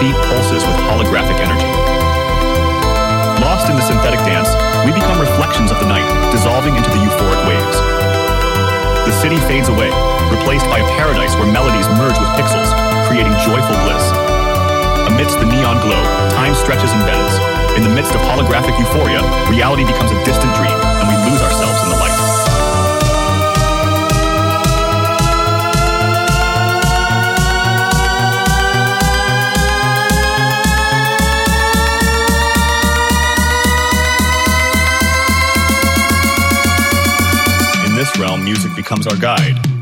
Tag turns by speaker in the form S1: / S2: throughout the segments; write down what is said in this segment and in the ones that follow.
S1: beat pulses with holographic energy. Lost in the synthetic dance, we become reflections of the night, dissolving into the euphoric waves. The city fades away, replaced by a paradise where melodies merge with pixels, creating joyful bliss. Amidst the neon glow, time stretches and bends. In the midst of holographic euphoria, reality becomes a distant realm, music becomes our guide.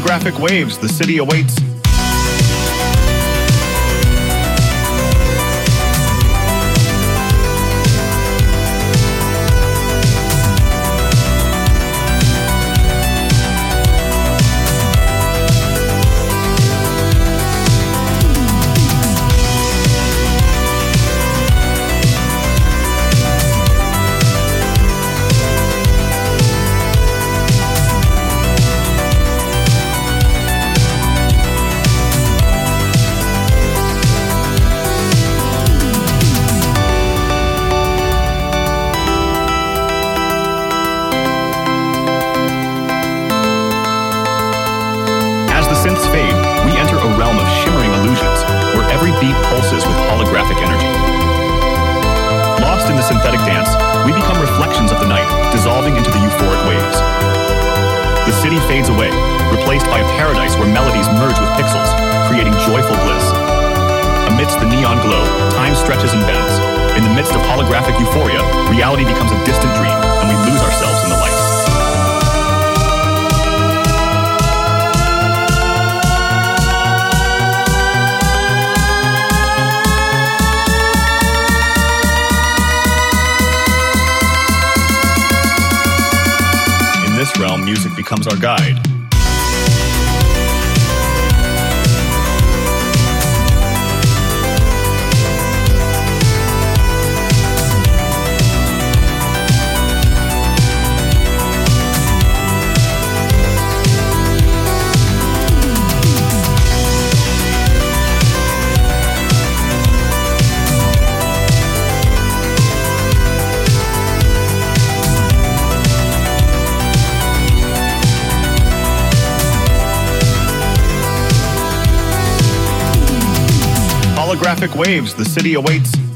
S1: Holographic waves, the city awaits. We become reflections of the night, dissolving into the euphoric waves. The city fades away, replaced by a paradise where melodies merge with pixels, creating joyful bliss. Amidst the neon glow, time stretches and bends. In the midst of holographic euphoria, reality becomes a distant dream, music becomes our guide. Holographic waves, the city awaits.